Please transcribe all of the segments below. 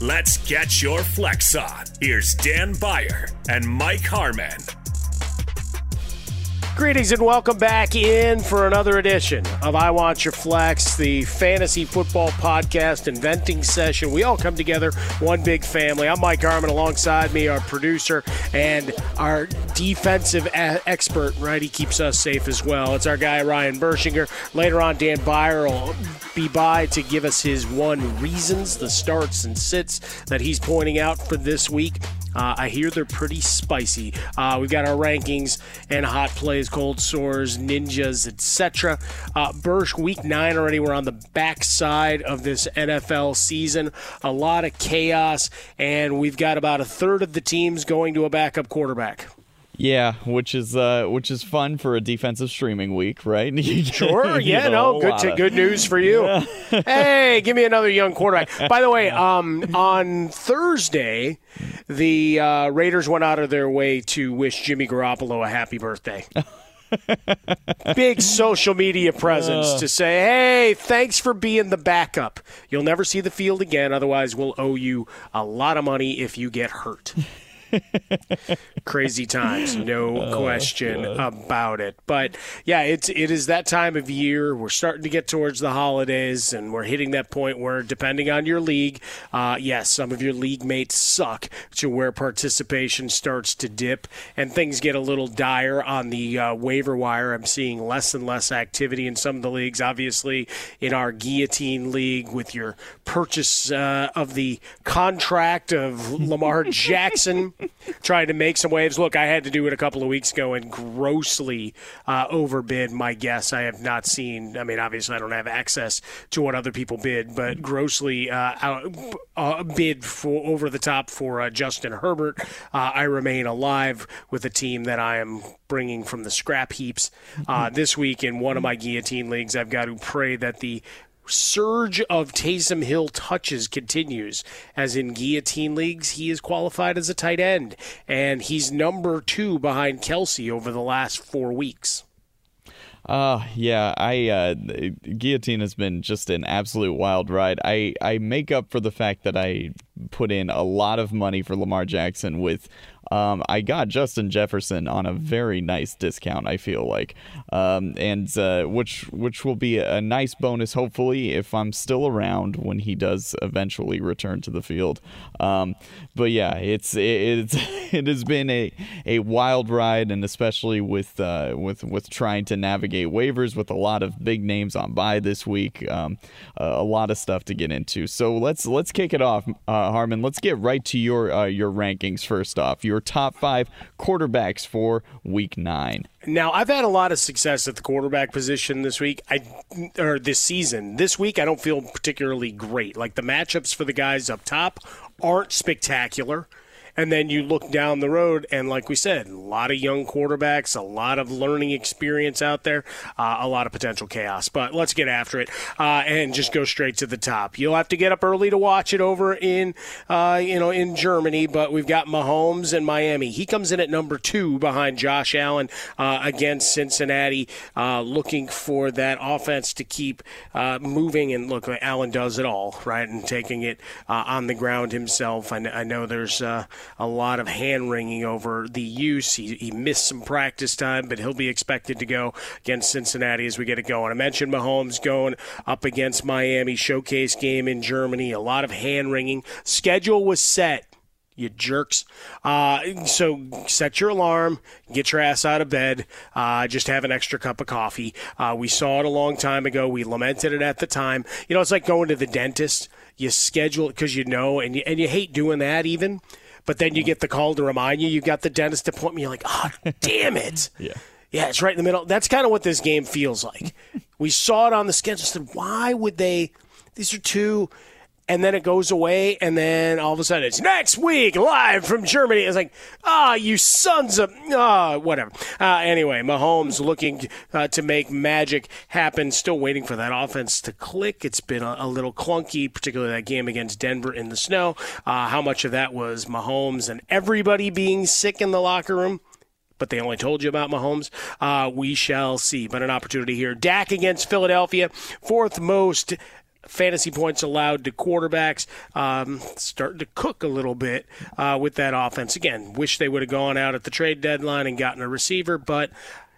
let's get your flex on. Here's Dan Beyer and Mike Harmon. Greetings and welcome back in for another edition of I Want Your Flex, the fantasy football podcast inventing session. We all come together, one big family. I'm Mike Harmon. Alongside me, our producer and our defensive a- expert, right? He keeps us safe as well. It's our guy, Ryan Burschinger. Later on, Dan Beyer will be by to give us his one reasons, the starts and sits that he's pointing out for this week. Uh, I hear they're pretty spicy. Uh, we've got our rankings and hot plays, cold sores, ninjas, etc. Uh, Bursch, week nine already. We're on the backside of this NFL season. A lot of chaos, and we've got about a third of the teams going to a backup quarterback. Yeah, which is uh, which is fun for a defensive streaming week, right? Sure. Yeah. No. Good. To, of- good news for you. hey, give me another young quarterback. By the way, um, on Thursday, the uh, Raiders went out of their way to wish Jimmy Garoppolo a happy birthday. Big social media presence to say, "Hey, thanks for being the backup. You'll never see the field again. Otherwise, we'll owe you a lot of money if you get hurt." Crazy times, no question about it. But yeah, it's it is that time of year. We're starting to get towards the holidays, and we're hitting that point where, depending on your league, uh, yes, some of your league mates suck to where participation starts to dip, and things get a little dire on the uh, waiver wire. I'm seeing less and less activity in some of the leagues. Obviously, in our guillotine league, with your purchase uh, of the contract of Lamar Jackson, trying to make some waves. Look, I had to do it a couple of weeks ago and grossly uh, overbid my guess. I have not seen. I mean, obviously, I don't have access to what other people bid, but grossly uh, out, uh, bid for over the top for uh, Justin Herbert. Uh, I remain alive with a team that I am bringing from the scrap heaps uh, this week in one of my guillotine leagues. I've got to pray that the surge of Taysom Hill touches continues. As in guillotine leagues, he is qualified as a tight end, and he's number two behind Kelce over the last four weeks. Uh, yeah, I uh, guillotine has been just an absolute wild ride. I I make up for the fact that I put in a lot of money for Lamar Jackson with um, I got Justin Jefferson on a very nice discount. I feel like, um, and uh, which which will be a nice bonus, hopefully, if I'm still around when he does eventually return to the field. Um, but yeah, it's it's it has been a, a wild ride, and especially with uh, with with trying to navigate waivers with a lot of big names on by this week, um, a lot of stuff to get into. So let's let's kick it off, uh, Harmon. Let's get right to your uh, your rankings first off. Your top five quarterbacks for Week Nine. Now, I've had a lot of success at the quarterback position this week, I or this season. This week, I don't feel particularly great. Like the matchups for the guys up top aren't spectacular. And then you look down the road, and like we said, a lot of young quarterbacks, a lot of learning experience out there, uh, a lot of potential chaos. But let's get after it uh, and just go straight to the top. You'll have to get up early to watch it over in, uh, you know, in Germany. But we've got Mahomes and Miami. He comes in at number two behind Josh Allen uh, against Cincinnati, uh, looking for that offense to keep uh, moving. And look, Allen does it all right, and taking it on the ground himself. I, I know there's a lot of hand wringing over the use. He, he missed some practice time, but he'll be expected to go against Cincinnati as we get it going. I mentioned Mahomes going up against Miami showcase game in Germany. A lot of hand wringing. Schedule was set you jerks. Uh, so set your alarm, get your ass out of bed, uh, just have an extra cup of coffee. Uh, we saw it a long time ago. We lamented it at the time. You know, it's like going to the dentist. You schedule it because you know, and you, and you hate doing that even but then you get the call to remind you you got the dentist appointment. You're like, oh, damn it. yeah. Yeah, it's right in the middle. That's kind of what this game feels like. we saw it on the schedule. Said, why would they? These are two and then it goes away, and then all of a sudden it's next week live from Germany. It's like, ah, oh, you sons of ah, oh, whatever. Uh, anyway, Mahomes looking uh, to make magic happen. Still waiting for that offense to click. It's been a, a little clunky, particularly that game against Denver in the snow. Uh, how much of that was Mahomes and everybody being sick in the locker room? but they only told you about Mahomes. Uh, we shall see. But an opportunity here. Dak against Philadelphia, fourth most fantasy points allowed to quarterbacks. Um, starting to cook a little bit uh, with that offense. Again, wish they would have gone out at the trade deadline and gotten a receiver, but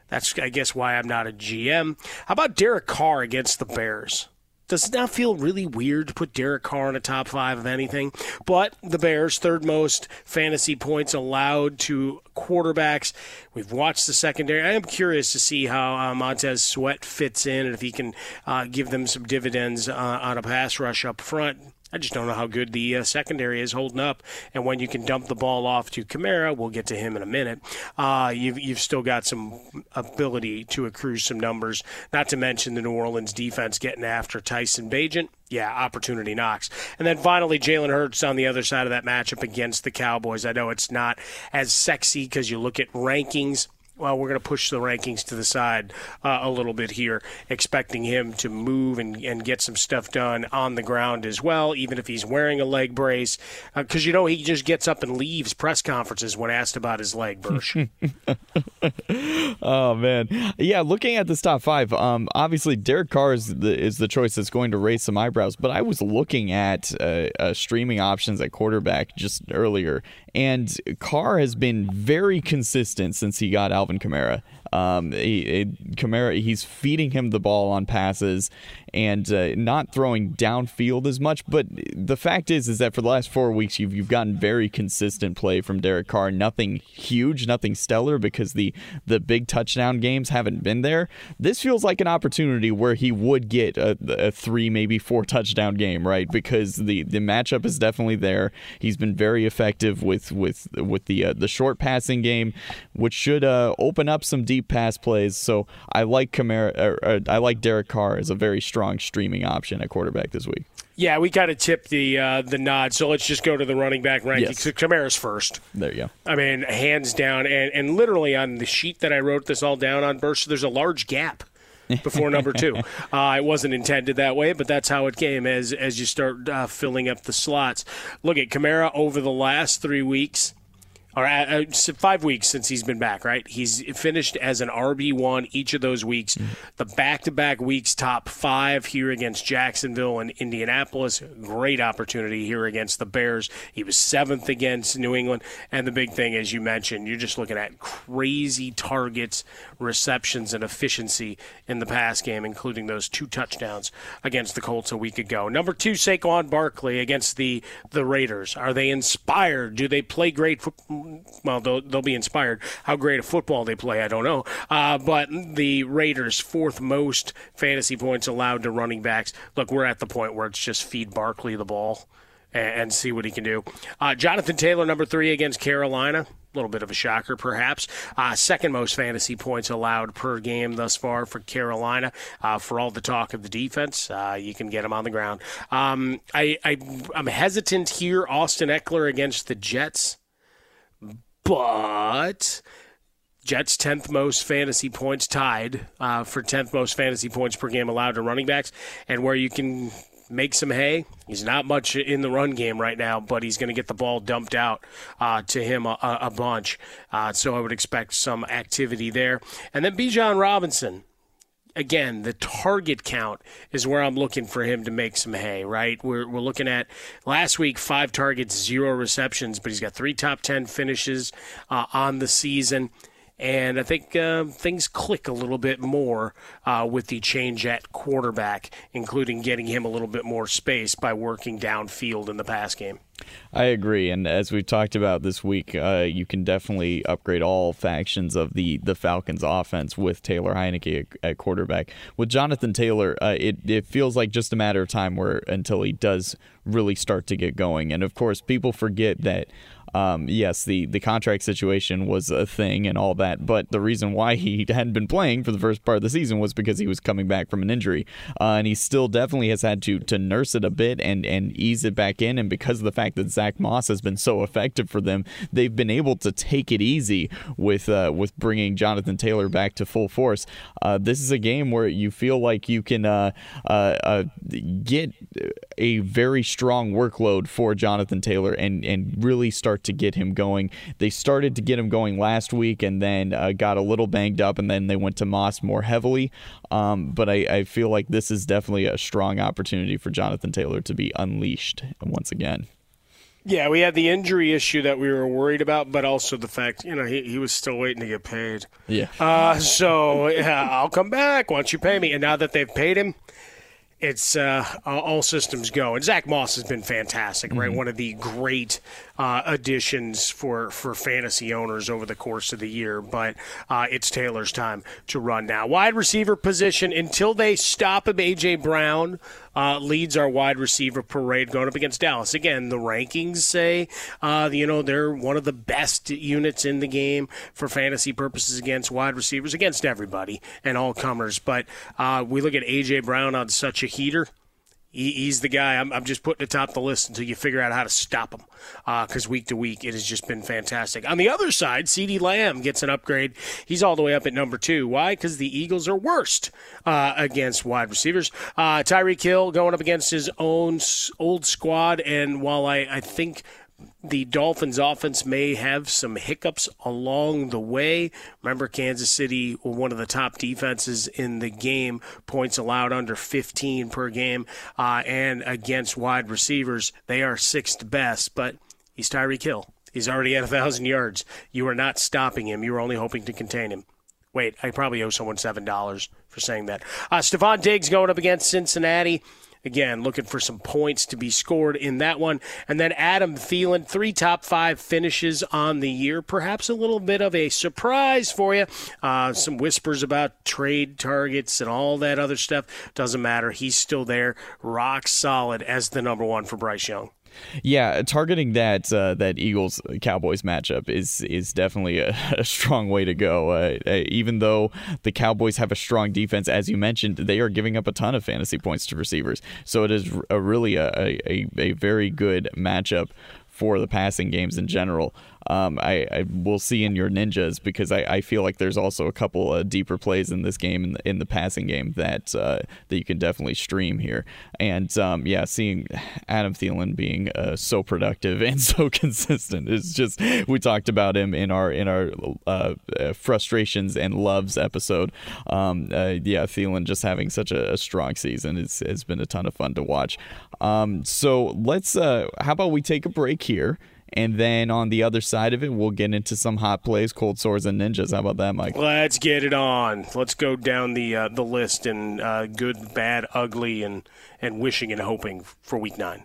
that's, I guess, why I'm not a GM. How about Derek Carr against the Bears? Does it not feel really weird to put Derek Carr in a top five of anything? But the Bears, third most fantasy points allowed to quarterbacks. We've watched the secondary. I am curious to see how uh, Montez Sweat fits in and if he can uh, give them some dividends uh, on a pass rush up front. I just don't know how good the uh, secondary is holding up. And when you can dump the ball off to Kamara, we'll get to him in a minute. Uh, you've you've still got some ability to accrue some numbers. Not to mention the New Orleans defense getting after Tyson Bagent yeah, opportunity knocks. And then finally, Jalen Hurts on the other side of that matchup against the Cowboys. I know it's not as sexy because you look at rankings well, we're going to push the rankings to the side uh, a little bit here, expecting him to move and, and get some stuff done on the ground as well, even if he's wearing a leg brace. Because, uh, you know, he just gets up and leaves press conferences when asked about his leg, Bursch. oh, man. Yeah, looking at this top five, um, obviously Derek Carr is the, is the choice that's going to raise some eyebrows, but I was looking at uh, uh streaming options at quarterback just earlier, and Carr has been very consistent since he got Alvin Kamara. Um, he, he, Kamara, he's feeding him the ball on passes and uh, not throwing downfield as much. But the fact is, is that for the last four weeks, you've you've gotten very consistent play from Derek Carr. Nothing huge, nothing stellar, because the the big touchdown games haven't been there. This feels like an opportunity where he would get a, a three, maybe four touchdown game, right? Because the the matchup is definitely there. He's been very effective with with with the uh, the short passing game, which should uh, open up some deep pass plays. So I like Kamara, er, er, I like Derek Carr as a very strong streaming option at quarterback this week. Yeah, we got to tip the uh, the nod. So let's just go to the running back rankings. Yes. Kamara's first. There you go. I mean, hands down, and, and literally on the sheet that I wrote this all down on, Bursch, there's a large gap before number two. uh, it wasn't intended that way, but that's how it came as as you start uh, filling up the slots. Look at Kamara over the last three weeks or uh, uh five weeks since he's been back, right? He's finished as an RB one each of those weeks. Mm-hmm. The back to back weeks, top five here against Jacksonville and Indianapolis. Great opportunity here against the Bears. He was seventh against New England, and the big thing, as you mentioned, you're just looking at crazy targets, receptions, and efficiency in the pass game, including those two touchdowns against the Colts a week ago. Number two, Saquon Barkley against the the Raiders. Are they inspired? Do they play great? football? Well, they'll, they'll be inspired. How great a football they play, I don't know. Uh, but the Raiders' fourth most fantasy points allowed to running backs. Look, we're at the point where it's just feed Barkley the ball and, see what he can do. Uh, Jonathan Taylor, number three against Carolina. A little bit of a shocker, perhaps. Uh, second most fantasy points allowed per game thus far for Carolina. Uh, for all the talk of the defense, uh, you can get him on the ground. Um, I, I, I'm hesitant here. Austin Ekeler against the Jets but Jets 10th most fantasy points tied uh, for 10th most fantasy points per game allowed to running backs, and where you can make some hay. He's not much in the run game right now, but he's going to get the ball dumped out uh, to him a, a bunch. Uh, so I would expect some activity there. And then Bijan Robinson, again, the target count is where I'm looking for him to make some hay, right? We're, we're looking at last week, five targets, zero receptions, but he's got three top 10 finishes uh, on the season. And I think uh, things click a little bit more uh, with the change at quarterback, including getting him a little bit more space by working downfield in the pass game. I agree, and as we've talked about this week, uh, you can definitely upgrade all factions of the the Falcons' offense with Taylor Heinicke at, at quarterback. With Jonathan Taylor, uh, it it feels like just a matter of time where until he does really start to get going. And of course, people forget that um, yes, the, the contract situation was a thing and all that, but the reason why he hadn't been playing for the first part of the season was because he was coming back from an injury. Uh, and he still definitely has had to, to nurse it a bit and, and ease it back in. And because of the fact that Zach Moss has been so effective for them, they've been able to take it easy with, uh, with bringing Jonathan Taylor back to full force. Uh, this is a game where you feel like you can uh, uh, uh, get a very strong workload for Jonathan Taylor and, and really start to get him going. They started to get him going last week and then uh, got a little banged up, and then they went to Moss more heavily. Um, but I, I feel like this is definitely a strong opportunity for Jonathan Taylor to be unleashed once again. Yeah, we had the injury issue that we were worried about, but also the fact, you know, he, he was still waiting to get paid. Yeah. Uh, so yeah, I'll come back once you pay me. And now that they've paid him, it's uh, all systems go. And Zach Moss has been fantastic, right? Mm-hmm. One of the great uh, additions for, for fantasy owners over the course of the year. But uh, it's Taylor's time to run now. Wide receiver position until they stop him. A.J. Brown uh, leads our wide receiver parade going up against Dallas. Again, the rankings say, uh, you know, they're one of the best units in the game for fantasy purposes against wide receivers, against everybody and all comers. But uh, we look at A.J. Brown on such a heater he, he's the guy. I'm, I'm, just putting atop the list until you figure out how to stop him. Because uh, week to week, it has just been fantastic. On the other side, CeeDee Lamb gets an upgrade. He's all the way up at number two. Why? Because the Eagles are worst uh, against wide receivers. Uh, Hill going up against his own old squad. And while I, I think the Dolphins' offense may have some hiccups along the way. Remember, Kansas City, one of the top defenses in the game, points allowed under 15 per game, uh, and against wide receivers, they are sixth best. But he's Tyreek Hill. He's already at a thousand yards. You are not stopping him. You are only hoping to contain him. Wait, I probably owe someone seven dollars for saying that. Uh, Stefon Diggs going up against Cincinnati. Again, looking for some points to be scored in that one. And then Adam Thielen, three top five finishes on the year. Perhaps a little bit of a surprise for you. Uh, some whispers about trade targets and all that other stuff. Doesn't matter. He's still there, rock solid as the number one for Bryce Young. Yeah, targeting that uh, that Eagles Cowboys matchup is is definitely a, a strong way to go. Uh, uh, even though the Cowboys have a strong defense, as you mentioned, they are giving up a ton of fantasy points to receivers. So it is a really a, a, a very good matchup for the passing games in general. Um, I, I will see in your ninjas because I, I feel like there's also a couple of deeper plays in this game in the, in the passing game that uh, that you can definitely stream here. And um, yeah, seeing Adam Thielen being uh, so productive and so consistent is just we talked about him in our in our uh, uh frustrations and loves episode. Um, uh, yeah, Thielen just having such a, a strong season has, has been a ton of fun to watch. Um, so let's uh, how about we take a break here and then on the other side of it, we'll get into some hot plays, cold sores, and ninjas. How about that, Mike? Let's get it on. Let's go down the uh, the list and uh, good, bad, ugly, and and wishing and hoping for week nine.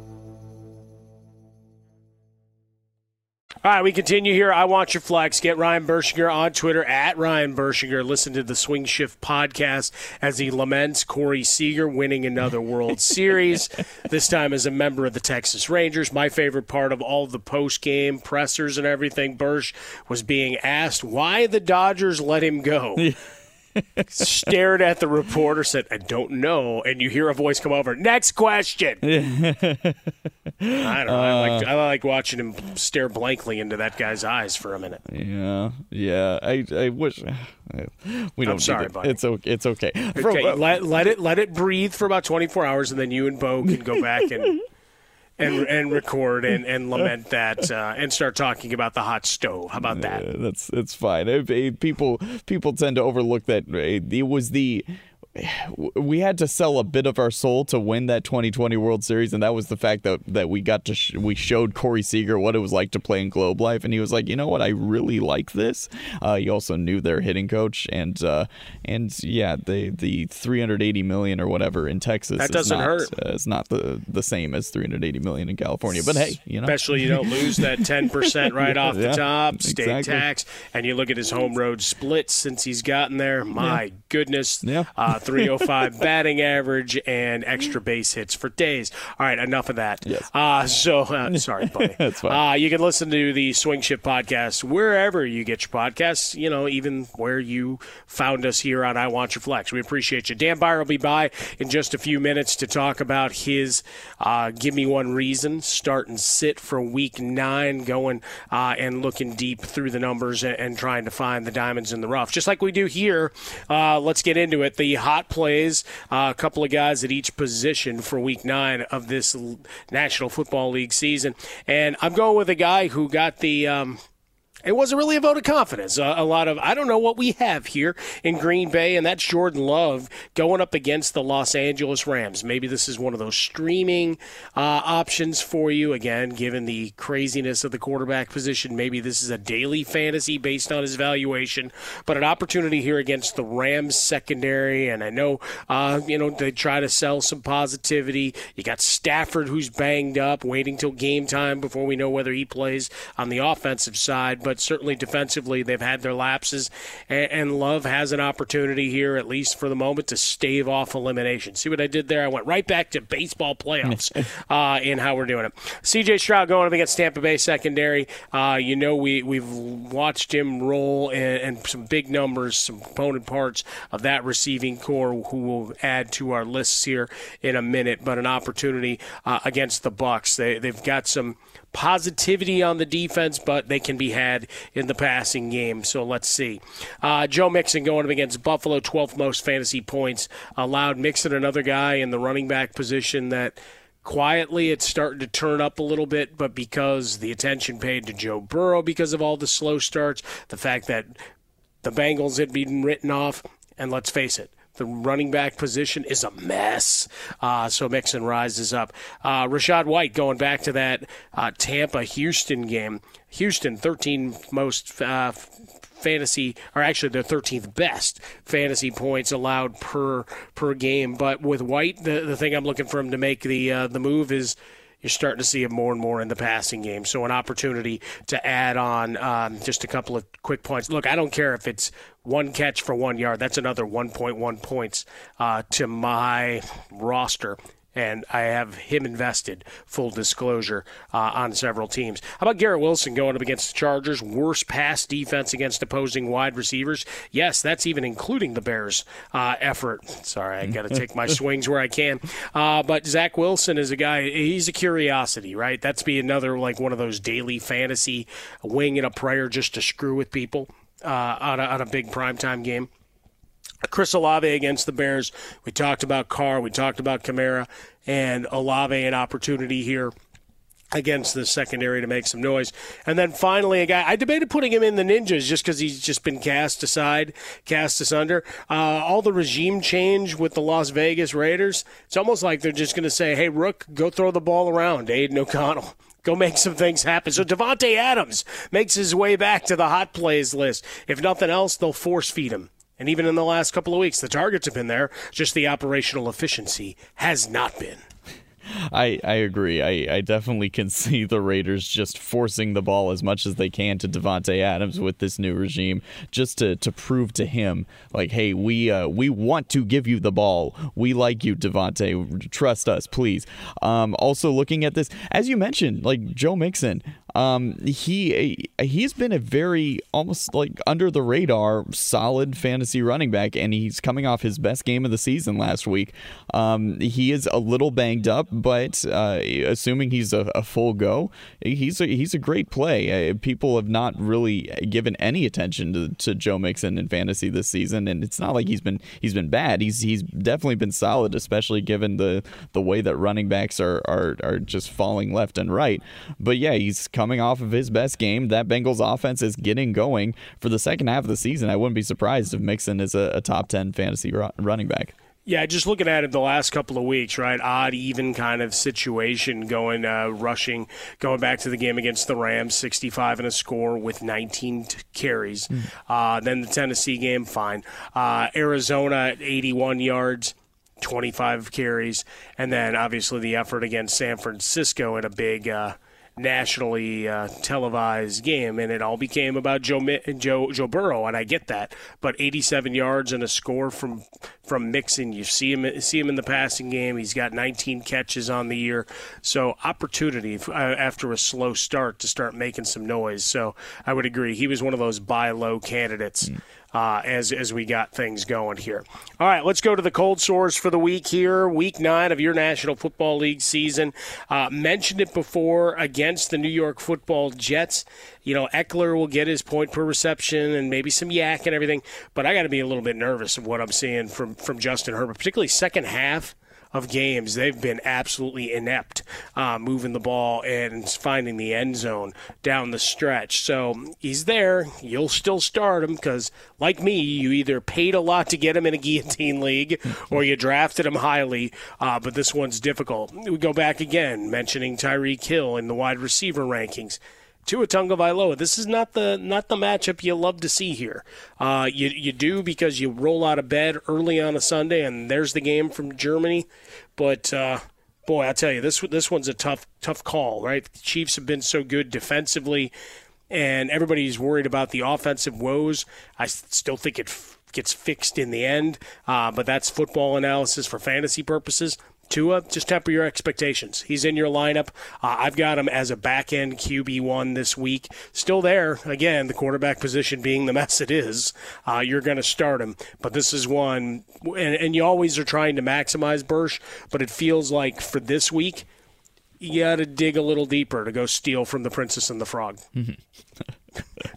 All right, we continue here. I want your flex. Get Ryan Burschinger on Twitter at Ryan Burschinger. Listen to the Swing Shift podcast as he laments Corey Seager winning another World Series. This time as a member of the Texas Rangers. My favorite part of all the post game pressers and everything, Bursch was being asked why the Dodgers let him go. Stared at the reporter, said, I don't know. And you hear a voice come over, next question. I don't know. I, like, I like watching him stare blankly into that guy's eyes for a minute. Yeah, yeah. I, I wish we don't. I'm sorry, it. buddy. It's okay. It's okay. Okay, From- uh, let, let it let it breathe for about 24 hours, and then you and Bo can go back and and and record and, and lament that uh, and start talking about the hot stove. How about that? Uh, that's it's fine. People people tend to overlook that it was the we had to sell a bit of our soul to win that 2020 World Series, and that was the fact that that we got to sh- we showed Corey Seager what it was like to play in Globe Life, and he was like, you know what, I really like this. Uh, he also knew their hitting coach, and uh, and yeah, the the 380 million or whatever in Texas That doesn't not, hurt. Uh, it's not the the same as 380 million in California, but hey, you know, Especially you don't lose that 10% right off the Yeah, top, state exactly. tax, and you look at his home road splits since he's gotten there. My goodness. Yeah. Uh, 305 batting average, and extra base hits for days. All right, enough of that. Yes. Uh, so, uh, sorry, buddy. That's fine. Uh, you can listen to the Swing Shift podcast wherever you get your podcasts, you know, even where you found us here on I Want Your Flex. We appreciate you. Dan Beyer will be by in just a few minutes to talk about his uh, Give Me One Reason start and sit for week nine, going uh, and looking deep through the numbers and, and trying to find the diamonds in the rough. Just like we do here, uh, let's get into it. The hot plays, uh, a couple of guys at each position for week nine of this National Football League season. And I'm going with a guy who got the. Um, it wasn't really a vote of confidence. Uh, a lot of I don't know what we have here in Green Bay, and that's Jordan Love going up against the Los Angeles Rams. Maybe this is one of those streaming uh, options for you. Again, given the craziness of the quarterback position, maybe this is a daily fantasy based on his valuation. But an opportunity here against the Rams secondary, and I know uh, you know they try to sell some positivity. You got Stafford who's banged up, waiting till game time before we know whether he plays on the offensive side, but but certainly defensively they've had their lapses. And, and, Love has an opportunity here, at least for the moment, to stave off elimination. See what I did there? I went right back to baseball playoffs uh, in how we're doing it. C.J. Stroud going up against Tampa Bay secondary. Uh, you know we we've watched him roll and, and some big numbers, some component parts of that receiving corps, who will add to our lists here in a minute. But an opportunity uh, against the Bucs, They they've got some positivity on the defense, but they can be had in the passing game. So let's see. Uh, Joe Mixon going up against Buffalo, 12th most fantasy points allowed. Mixon, another guy in the running back position that quietly it's starting to turn up a little bit, but because the attention paid to Joe Burrow because of all the slow starts, the fact that the Bengals had been written off, and let's face it, the running back position is a mess. Uh, so Mixon rises up. Uh, Rachaad White going back to that uh, Tampa Houston game. Houston, 13 most uh, fantasy, or actually their 13th best fantasy points allowed per per game. But with White, the, the thing I'm looking for him to make the uh, the move is you're starting to see him more and more in the passing game. So an opportunity to add on um, just a couple of quick points. Look, I don't care if it's one catch for one yard. That's another 1.1 points uh, to my roster and I have him invested, full disclosure, uh, on several teams. How about Garrett Wilson going up against the Chargers? Worst pass defense against opposing wide receivers. Yes, that's even including the Bears' uh, effort. Sorry, I got to take my swings where I can. Uh, but Zach Wilson is a guy, he's a curiosity, right? That's be another, like, one of those daily fantasy wing and a prayer just to screw with people uh, on, a, on a big primetime game. Chris Olave against the Bears. We talked about Carr. We talked about Kamara and Olave an opportunity here against the secondary to make some noise. And then finally, a guy I debated putting him in the Ninjas just because he's just been cast aside, cast asunder. Uh, all the regime change with the Las Vegas Raiders, it's almost like they're just going to say, "Hey, Rook, go throw the ball around." Aidan O'Connell. Go make some things happen. So Davante Adams makes his way back to the hot plays list. If nothing else, they'll force feed him. And even in the last couple of weeks, the targets have been there, just the operational efficiency has not been. I, I agree. I, I definitely can see the Raiders just forcing the ball as much as they can to Davante Adams with this new regime, just to, to prove to him, like, hey, we uh, we want to give you the ball. We like you, Devonte. Trust us, please. Um, also, looking at this, as you mentioned, like Joe Mixon, um, he he's been a very almost like under the radar solid fantasy running back, and he's coming off his best game of the season last week. Um, he is a little banged up, but uh, assuming he's a, a, full go, he's a, he's a great play. Uh, people have not really given any attention to, to Joe Mixon in fantasy this season, and it's not like he's been he's been bad. He's he's definitely been solid, especially given the the way that running backs are are, are just falling left and right. But yeah, he's off of his best game. That Bengals offense is getting going for the second half of the season. I wouldn't be surprised if Mixon is a, a top 10 fantasy running back. Yeah, just looking at it the last couple of weeks, right? Odd, even kind of situation going, uh, rushing, going back to the game against the Rams, 65 and a score with 19 t- carries. Mm. Uh, then the Tennessee game, fine. Uh, Arizona 81 yards. 25 carries, and then obviously the effort against San Francisco in a big uh, nationally uh, televised game, and it all became about Joe Joe Joe Burrow, and I get that. But 87 yards and a score from from Mixon. You see him see him in the passing game. He's got 19 catches on the year, so opportunity uh, after a slow start to start making some noise. So I would agree he was one of those buy low candidates. Mm uh, as as we got things going here. All right, let's go to the cold sores for the week here. Week nine of your National Football League season. Uh, mentioned it before against the New York Football Jets. You know, Ekeler will get his point per reception and maybe some yak and everything, but I got to be a little bit nervous of what I'm seeing from from Justin Herbert, particularly second half of games, they've been absolutely inept uh, moving the ball and finding the end zone down the stretch. So he's there. You'll still start him because, like me, you either paid a lot to get him in a guillotine league or you drafted him highly. Uh, but this one's difficult. We go back again, mentioning Tyreek Hill in the wide receiver rankings. Tua Tagovailoa. This is not the not the matchup you love to see here. Uh, you you do because you roll out of bed early on a Sunday and there's the game from Germany. But uh, boy, I tell you, this this one's a tough tough call. Right, the Chiefs have been so good defensively, and everybody's worried about the offensive woes. I still think it f- gets fixed in the end, uh, but that's football analysis for fantasy purposes. Tua, just temper your expectations. He's in your lineup. Uh, I've got him as a back end QB1 this week. Still there. Again, the quarterback position being the mess it is, uh, you're going to start him. But this is one, and, and you always are trying to maximize Bursch, but it feels like for this week, you got to dig a little deeper to go steal from the Princess and the Frog. Mm-hmm.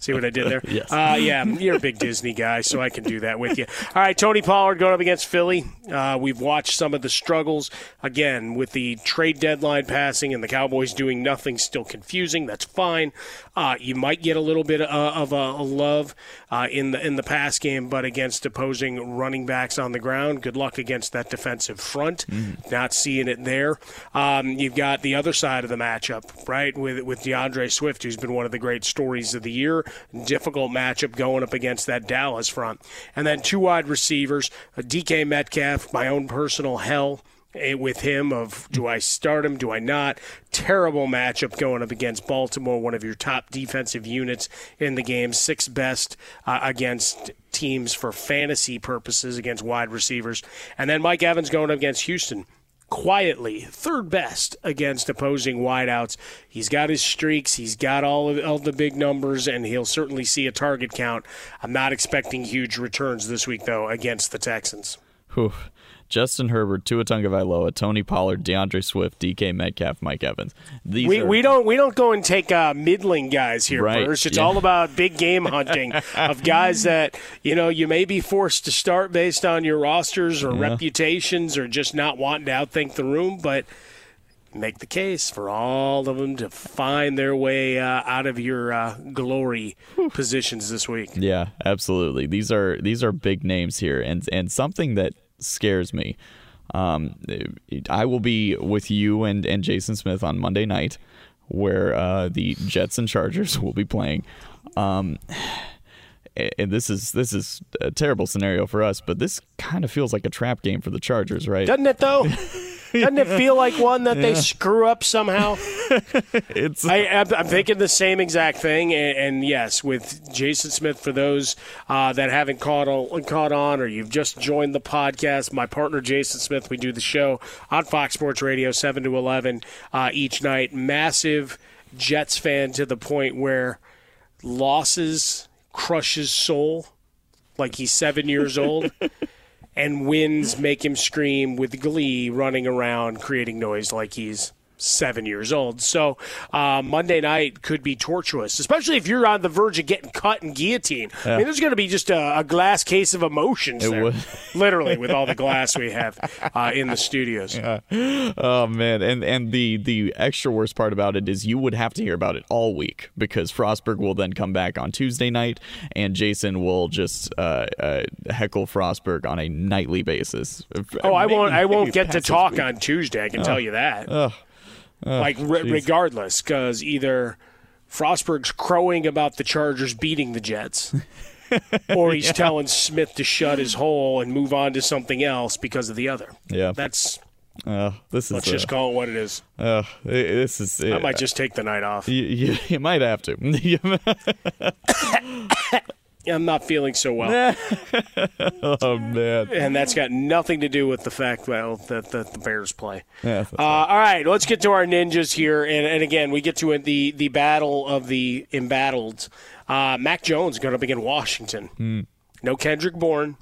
See what I did there? yes. Uh, yeah, you're a big Disney guy, so I can do that with you. All right, Tony Pollard going up against Philly. Uh, we've watched some of the struggles again with the trade deadline passing and the Cowboys doing nothing. Still confusing. That's fine. Uh, you might get a little bit uh, of a, a love uh, in the in the pass game, but against opposing running backs on the ground, good luck against that defensive front. Mm. Not seeing it there. Um, you've got the other side of the matchup, right, with with D'Andre Swift, who's been one of the great stories of the year. Difficult matchup going up against that Dallas front. And then two wide receivers, DK Metcalf, my own personal hell eh, with him of do I start him, do I not? Terrible matchup going up against Baltimore, one of your top defensive units in the game, sixth best uh, against teams for fantasy purposes against wide receivers. And then Mike Evans going up against Houston quietly third best against opposing wideouts. He's got his streaks, he's got all of, all the big numbers, and he'll certainly see a target count. I'm not expecting huge returns this week, though, against the Texans. Whew. Justin Herbert, Tua Tagovailoa, Tony Pollard, D'Andre Swift, DK Metcalf, Mike Evans. These we, are... we don't we don't go and take uh, middling guys here, right. Bursch. It's yeah. all about big game hunting of guys that you know you may be forced to start based on your rosters or yeah. reputations or just not wanting to outthink the room, but make the case for all of them to find their way uh, out of your uh, glory positions this week. Yeah, absolutely. These are these are big names here, and and something that scares me. Um, I will be with you and, and Jason Smith on Monday night, where uh, the Jets and Chargers will be playing. Um, and this is this is a terrible scenario for us, but this kind of feels like a trap game for the Chargers, right? Doesn't it though? Doesn't it feel like one that yeah. they screw up somehow? it's I, am thinking the same exact thing, and, and, yes, with Jason Smith. For those uh, that haven't caught on, caught on, or you've just joined the podcast, my partner Jason Smith, we do the show on Fox Sports Radio, seven to eleven uh, each night. Massive Jets fan to the point where losses crushes soul, like he's seven years old. and winds make him scream with glee, running around, creating noise like he's seven years old. So uh, Monday night could be tortuous, especially if you're on the verge of getting cut and guillotine. Yeah. I mean, there's going to be just a, a, glass case of emotions it there, literally, with all the glass we have uh, in the studios. Yeah. Oh man, and and the the extra worst part about it is you would have to hear about it all week because Frostberg will then come back on Tuesday night, and Jason will just uh, uh heckle Frostberg on a nightly basis. Oh, I won't. I won't get to talk on Tuesday. I can tell you that. Oh, like re- regardless, because either Frostberg's crowing about the Chargers beating the Jets, or he's yeah. telling Smith to shut his hole and move on to something else because of the other. Yeah, that's. Uh, this is. Let's uh, just call it what it is. Uh, this is. I might just take the night off. You, you, you might have to. I'm not feeling so well. oh man! And that's got nothing to do with the fact well that, that the Bears play. Yeah, uh, all right, let's get to our ninjas here, and, and again, we get to the the battle of the embattled. Uh, Mac Jones going to begin Washington. Mm. No Kendrick Bourne,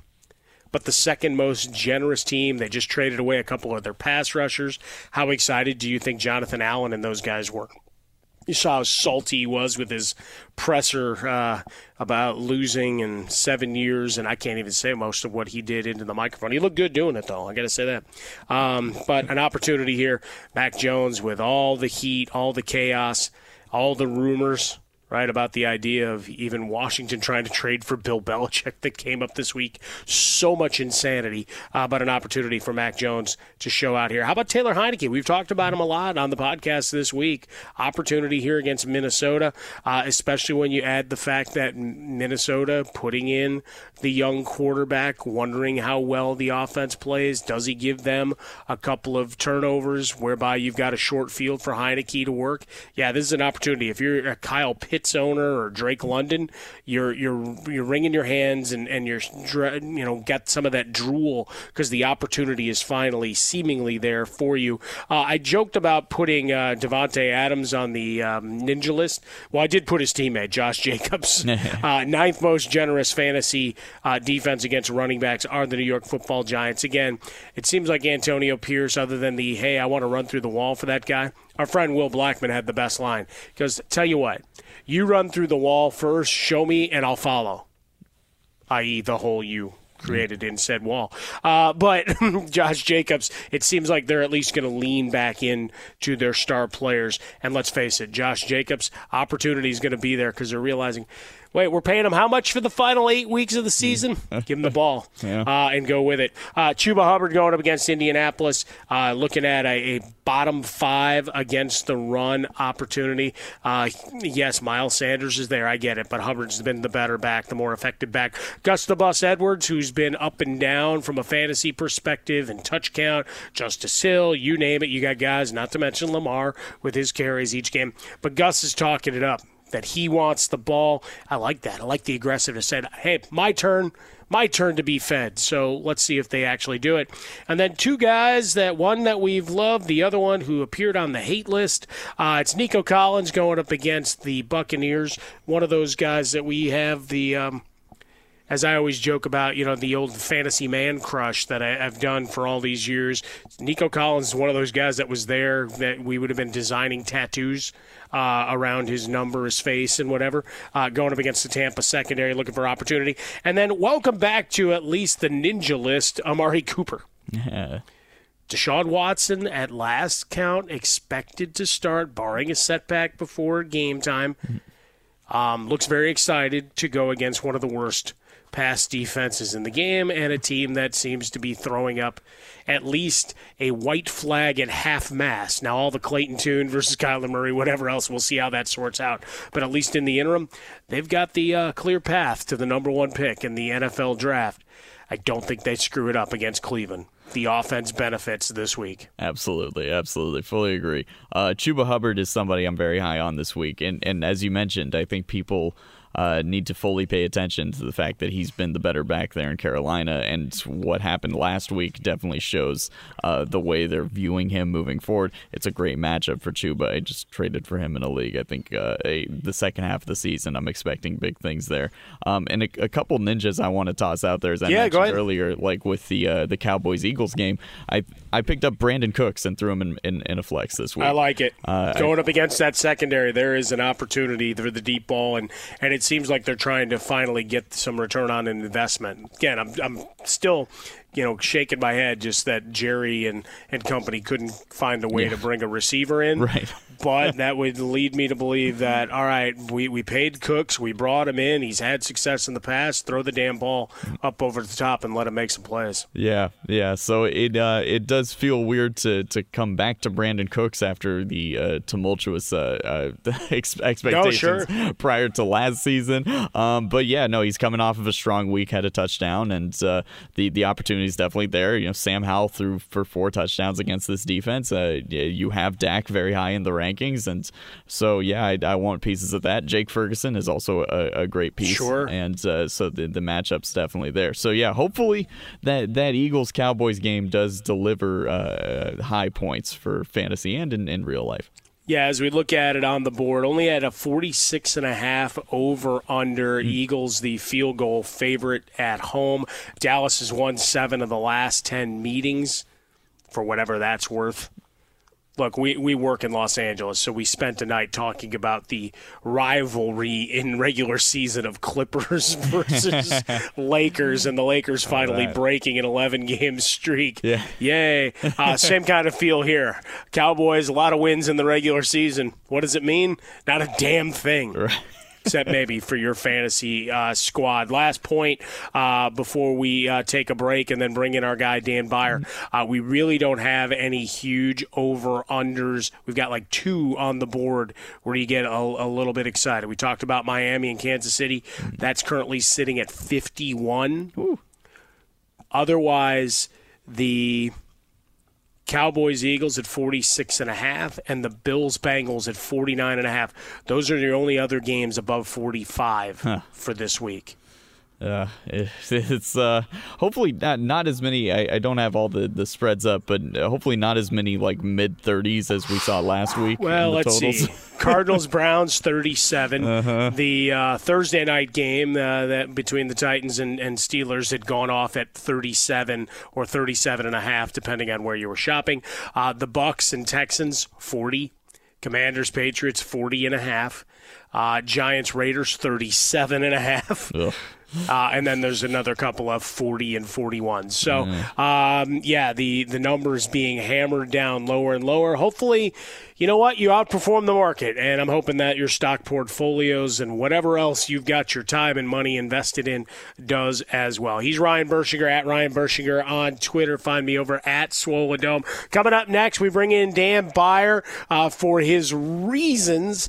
but the second most generous team. They just traded away a couple of their pass rushers. How excited do you think Jonathan Allen and those guys were? You saw how salty he was with his presser uh, about losing in seven years, and I can't even say most of what he did into the microphone. He looked good doing it, though. I got to say that. Um, but an opportunity here, Mac Jones, with all the heat, all the chaos, all the rumors right, about the idea of even Washington trying to trade for Bill Belichick that came up this week. So much insanity, uh, but an opportunity for Mac Jones to show out here. How about Taylor Heinicke? We've talked about him a lot on the podcast this week. Opportunity here against Minnesota, uh, especially when you add the fact that Minnesota putting in the young quarterback, wondering how well the offense plays. Does he give them a couple of turnovers whereby you've got a short field for Heinicke to work? Yeah, this is an opportunity. If you're a Kyle Pitts owner or Drake London, you're you're you're wringing your hands and and you're you know got some of that drool because the opportunity is finally seemingly there for you. Uh, I joked about putting uh, Davante Adams on the um, ninja list. Well, I did put his teammate Josh Jacobs, uh, ninth most generous fantasy uh, defense against running backs are the New York Football Giants. Again, it seems like Antonio Pierce, other than the hey, I want to run through the wall for that guy. Our friend Will Blackman had the best line because tell you what you run through the wall first, show me, and I'll follow, i.e., the hole you created in said wall. Uh, but Josh Jacobs, it seems like they're at least going to lean back in to their star players. And let's face it, Josh Jacobs' opportunity is going to be there because they're realizing – Wait, we're paying him how much for the final eight weeks of the season? Give him the ball yeah. uh, and go with it. Uh, Chuba Hubbard going up against Indianapolis, uh, looking at a, a, bottom five against the run opportunity. Uh, yes, Miles Sanders is there. I get it, but Hubbard's been the better back, the more effective back. Gus the Bus Edwards, who's been up and down from a fantasy perspective and touch count. Justice Hill, you name it. You got guys, not to mention Lamar with his carries each game. But Gus is talking it up that he wants the ball. I like that. I like the aggressiveness. Said, hey, my turn, my turn to be fed. So let's see if they actually do it. And then two guys that one that we've loved, the other one who appeared on the hate list. Uh, it's Nico Collins going up against the Buccaneers. One of those guys that we have the. Um, as I always joke about, you know, the old fantasy man crush that I, have done for all these years. Nico Collins is one of those guys that was there that we would have been designing tattoos uh, around his number, his face, and whatever, uh, going up against the Tampa secondary, looking for opportunity. And then welcome back to at least the ninja list, Amari Cooper. Yeah. Deshaun Watson, at last count, expected to start, barring a setback before game time. Um, looks very excited to go against one of the worst pass defenses in the game and a team that seems to be throwing up at least a white flag at half mast. Now, all the Clayton Tune versus Kyler Murray, whatever else, we'll see how that sorts out. But at least in the interim, they've got the uh, clear path to the number one pick in the NFL draft. I don't think they screw it up against Cleveland the offense benefits this week. Absolutely, absolutely, fully agree. Uh, Chuba Hubbard is somebody I'm very high on this week, and and as you mentioned, I think people uh, need to fully pay attention to the fact that he's been the better back there in Carolina, and what happened last week definitely shows uh, the way they're viewing him moving forward. It's a great matchup for Chuba. I just traded for him in a league. I think uh, a, the second half of the season, I'm expecting big things there. Um, and a, a, couple ninjas I want to toss out there, as I yeah, mentioned earlier, like with the uh, the Cowboys Eagles game. I I picked up Brandin Cooks and threw him in, in, in a flex this week. I like it. Uh, Going I, up against that secondary, there is an opportunity for the deep ball, and and it seems like they're trying to finally get some return on an investment. Again, I'm I'm still you know, shaking my head just that Jerry and, and company couldn't find a way yeah. to bring a receiver in. Right. but that would lead me to believe that, all right, we, we paid Cooks, we brought him in, he's had success in the past, throw the damn ball up over the top and let him make some plays. Yeah, yeah. So it uh, it does feel weird to, to come back to Brandin Cooks after the uh, tumultuous uh, uh expectations no, sure. prior to last season. Um, but yeah, no, he's coming off of a strong week, had a touchdown, and uh, the, the opportunity opportunities definitely there. You know, Sam Howell threw for four touchdowns against this defense. Uh, you have Dak very high in the rankings, and so yeah, I, I want pieces of that. Jake Ferguson is also a, a great piece, sure, and uh, so the the matchup's definitely there. So yeah, hopefully that that Eagles Cowboys game does deliver uh, high points for fantasy and in, in real life. Yeah, as we look at it on the board, only at a 46 and a half over under mm. Eagles, the field goal favorite at home. Dallas has won seven of the last 10 meetings for whatever that's worth look, we, we work in Los Angeles, so we spent a night talking about the rivalry in regular season of Clippers versus Lakers, and the Lakers finally right. breaking an 11 game streak. Yeah. Yay. Uh, same kind of feel here. Cowboys, a lot of wins in the regular season. What does it mean? Not a damn thing. Right except maybe for your fantasy uh, squad. Last point uh, before we uh, take a break and then bring in our guy Dan Beyer. Uh, we really don't have any huge over unders. We've got like two on the board where you get a, a little bit excited. We talked about Miami and Kansas City. That's currently sitting at 51. Ooh. Otherwise, the Cowboys Eagles at 46 and a half and the Bills Bengals at 49 and a half. Those are the only other games above 45 huh. for this week. Uh, it's uh, hopefully not not as many. I, I don't have all the, the spreads up, but hopefully not as many like mid thirties as we saw last week. Well, let's totals. see. Cardinals Browns thirty seven. Uh-huh. The uh, Thursday night game uh, that between the Titans and, and Steelers had gone off at thirty seven or thirty seven and a half, depending on where you were shopping. Uh, the Bucs and Texans forty. Commanders Patriots 40 and a half. Uh, Giants Raiders 37 and a half. Uh, and then there's another couple of 40 and 41. So, um, yeah, the, the numbers being hammered down lower and lower. Hopefully, you know what? You outperform the market. And I'm hoping that your stock portfolios and whatever else you've got your time and money invested in does as well. He's Ryan Burschinger at Ryan Burschinger on Twitter. Find me over at Swollen Dome. Coming up next, we bring in Dan Beyer uh, for his reasons.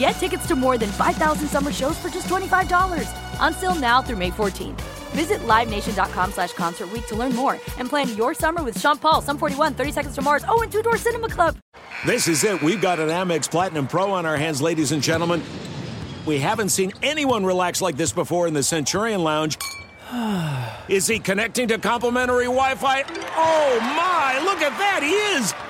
Get tickets to more than 5,000 summer shows for just $25. Until now through May 14th. Visit LiveNation.com slash Concert to learn more and plan your summer with Sean Paul, Sum 41, 30 Seconds to Mars, oh, and Two Door Cinema Club. This is it. We've got an Amex Platinum Pro on our hands, ladies and gentlemen. We haven't seen anyone relax like this before in the Centurion Lounge. is he connecting to complimentary Wi Fi? Oh, my! Look at that! He is!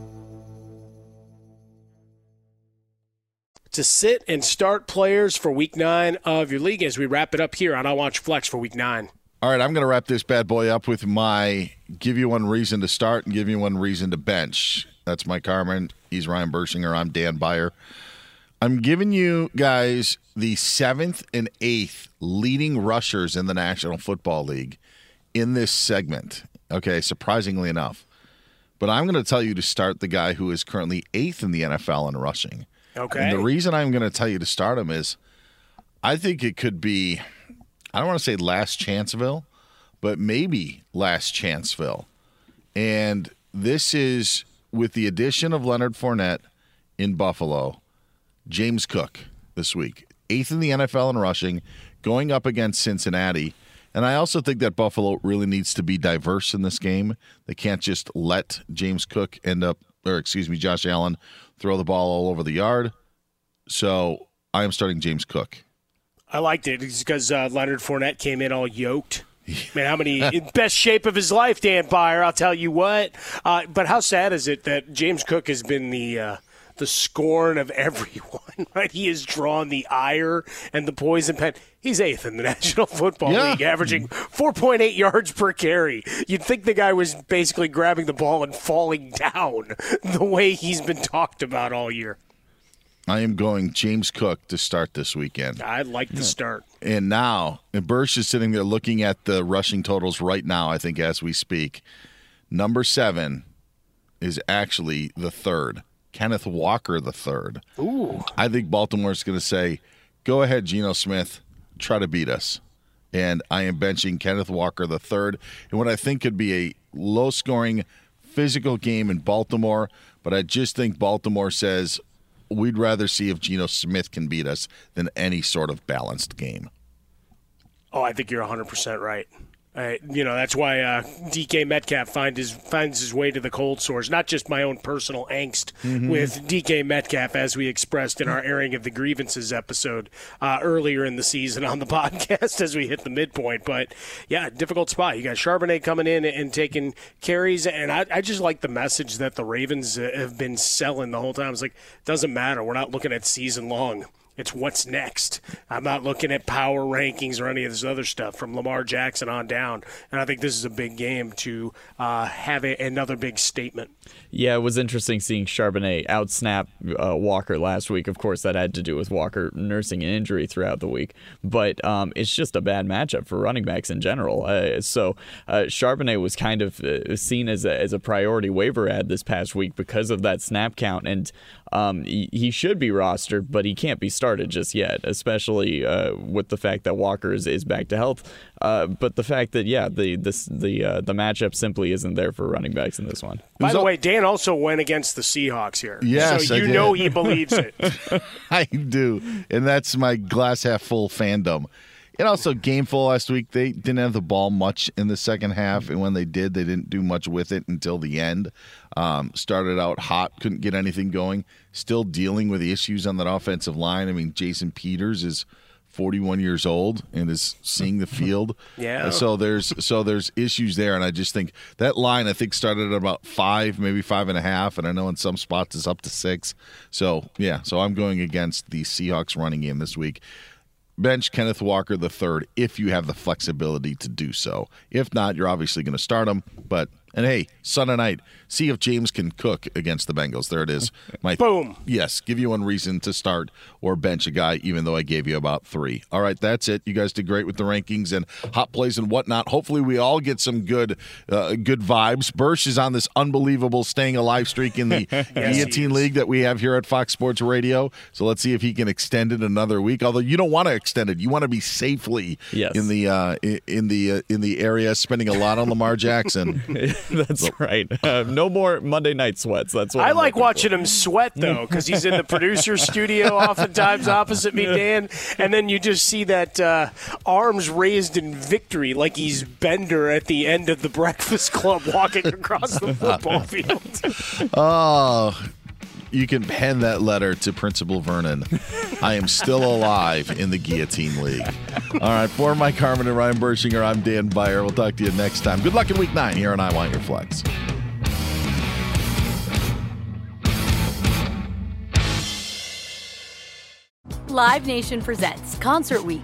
To sit and start players for week nine of your league as we wrap it up here on I Watch Flex for week nine. All right, I'm going to wrap this bad boy up with my give you one reason to start and give you one reason to bench. That's Mike Harmon. He's Ryan Burschinger. I'm Dan Beyer. I'm giving you guys the seventh and eighth leading rushers in the National Football League in this segment. Okay, surprisingly enough. But I'm going to tell you to start the guy who is currently eighth in the NFL in rushing. Okay. And the reason I'm going to tell you to start him is I think it could be, I don't want to say last chanceville, but maybe last chanceville. And this is with the addition of Leonard Fournette in Buffalo, James Cook this week, eighth in the NFL in rushing, going up against Cincinnati. And I also think that Buffalo really needs to be diverse in this game. They can't just let James Cook end up, or excuse me, Josh Allen throw the ball all over the yard. So I am starting James Cook. I liked it because uh, Leonard Fournette came in all yoked. Man, how many in best shape of his life, Dan Beyer? I'll tell you what. Uh, but how sad is it that James Cook has been the uh, the scorn of everyone? Right? He has drawn the ire and the poison pen. He's eighth in the National Football Yeah. League, averaging 4.8 yards per carry. You'd think the guy was basically grabbing the ball and falling down the way he's been talked about all year. I am going James Cook to start this weekend. I'd like to start. And now, and Bursch is sitting there looking at the rushing totals right now, I think, as we speak. Number seven is actually the third. Kenneth Walker, the third. Ooh. I think Baltimore's going to say, go ahead, Geno Smith, try to beat us. And I am benching Kenneth Walker, the third, in what I think could be a low scoring, physical game in Baltimore. But I just think Baltimore says, we'd rather see if Geno Smith can beat us than any sort of balanced game. Oh, I think you're 100% right. Uh, you know that's why uh, DK Metcalf find his finds his way to the cold sores. Not just my own personal angst Mhm. with DK Metcalf, as we expressed in our airing of the grievances episode uh, earlier in the season on the podcast as we hit the midpoint. But yeah, difficult spot. You got Charbonnet coming in and taking carries, and I, I just like the message that the Ravens uh, have been selling the whole time. It's like doesn't matter. We're not looking at season long. It's what's next. I'm not looking at power rankings or any of this other stuff from Lamar Jackson on down. And I think this is a big game to uh, have a, another big statement. Yeah, it was interesting seeing Charbonnet outsnap uh, Walker last week. Of course, that had to do with Walker nursing an injury throughout the week, but um, it's just a bad matchup for running backs in general. Uh, so uh, Charbonnet was kind of uh, seen as a, as a priority waiver ad this past week because of that snap count, and um, he, he should be rostered, but he can't be started just yet, especially uh, with the fact that Walker is, is back to health. Uh, but the fact that yeah, the this, the uh, the matchup simply isn't there for running backs in this one. By the way, Dan also went against the Seahawks here. Yes, So I you did. know he believes it. I do, and that's my glass half full fandom. And also, Gameful last week they didn't have the ball much in the second half, and when they did, they didn't do much with it until the end. Um, started out hot, couldn't get anything going. Still dealing with the issues on that offensive line. I mean, Jason Peters is 41 years old and is seeing the field. Yeah. So there's so there's issues there, and I just think that line I think started at about five, maybe five and a half, and I know in some spots it's up to six. So yeah, so I'm going against the Seahawks running game this week. Bench Kenneth Walker the third if you have the flexibility to do so. If not, you're obviously going to start him. But and hey, Sunday night, see if James can cook against the Bengals. There it is. My boom. Yes, give you one reason to start or bench a guy, even though I gave you about three. All right, that's it. You guys did great with the rankings and hot plays and whatnot. Hopefully, we all get some good, uh, good vibes. Bursch is on this unbelievable staying alive streak in the Yes, Guillotine League that we have here at Fox Sports Radio. So let's see if he can extend it another week. Although you don't want to extend it, you want to be safely Yes. in the uh, in the uh, in the area, spending a lot on Lamar Jackson. That's right. Uh, no more Monday night sweats. That's what I I'm like looking watching him sweat though, because he's in the producer's studio, oftentimes opposite me, Dan. And then you just see that uh, arms raised in victory, like he's Bender at the end of the Breakfast Club, walking across the football field. Oh, you can pen that letter to Principal Vernon. I am still alive in the Guillotine League. All right, for Mike Harmon and Ryan Burschinger, I'm Dan Beyer. We'll talk to you next time. Good luck in week nine here on I Want Your Flex. Live Nation presents Concert Week.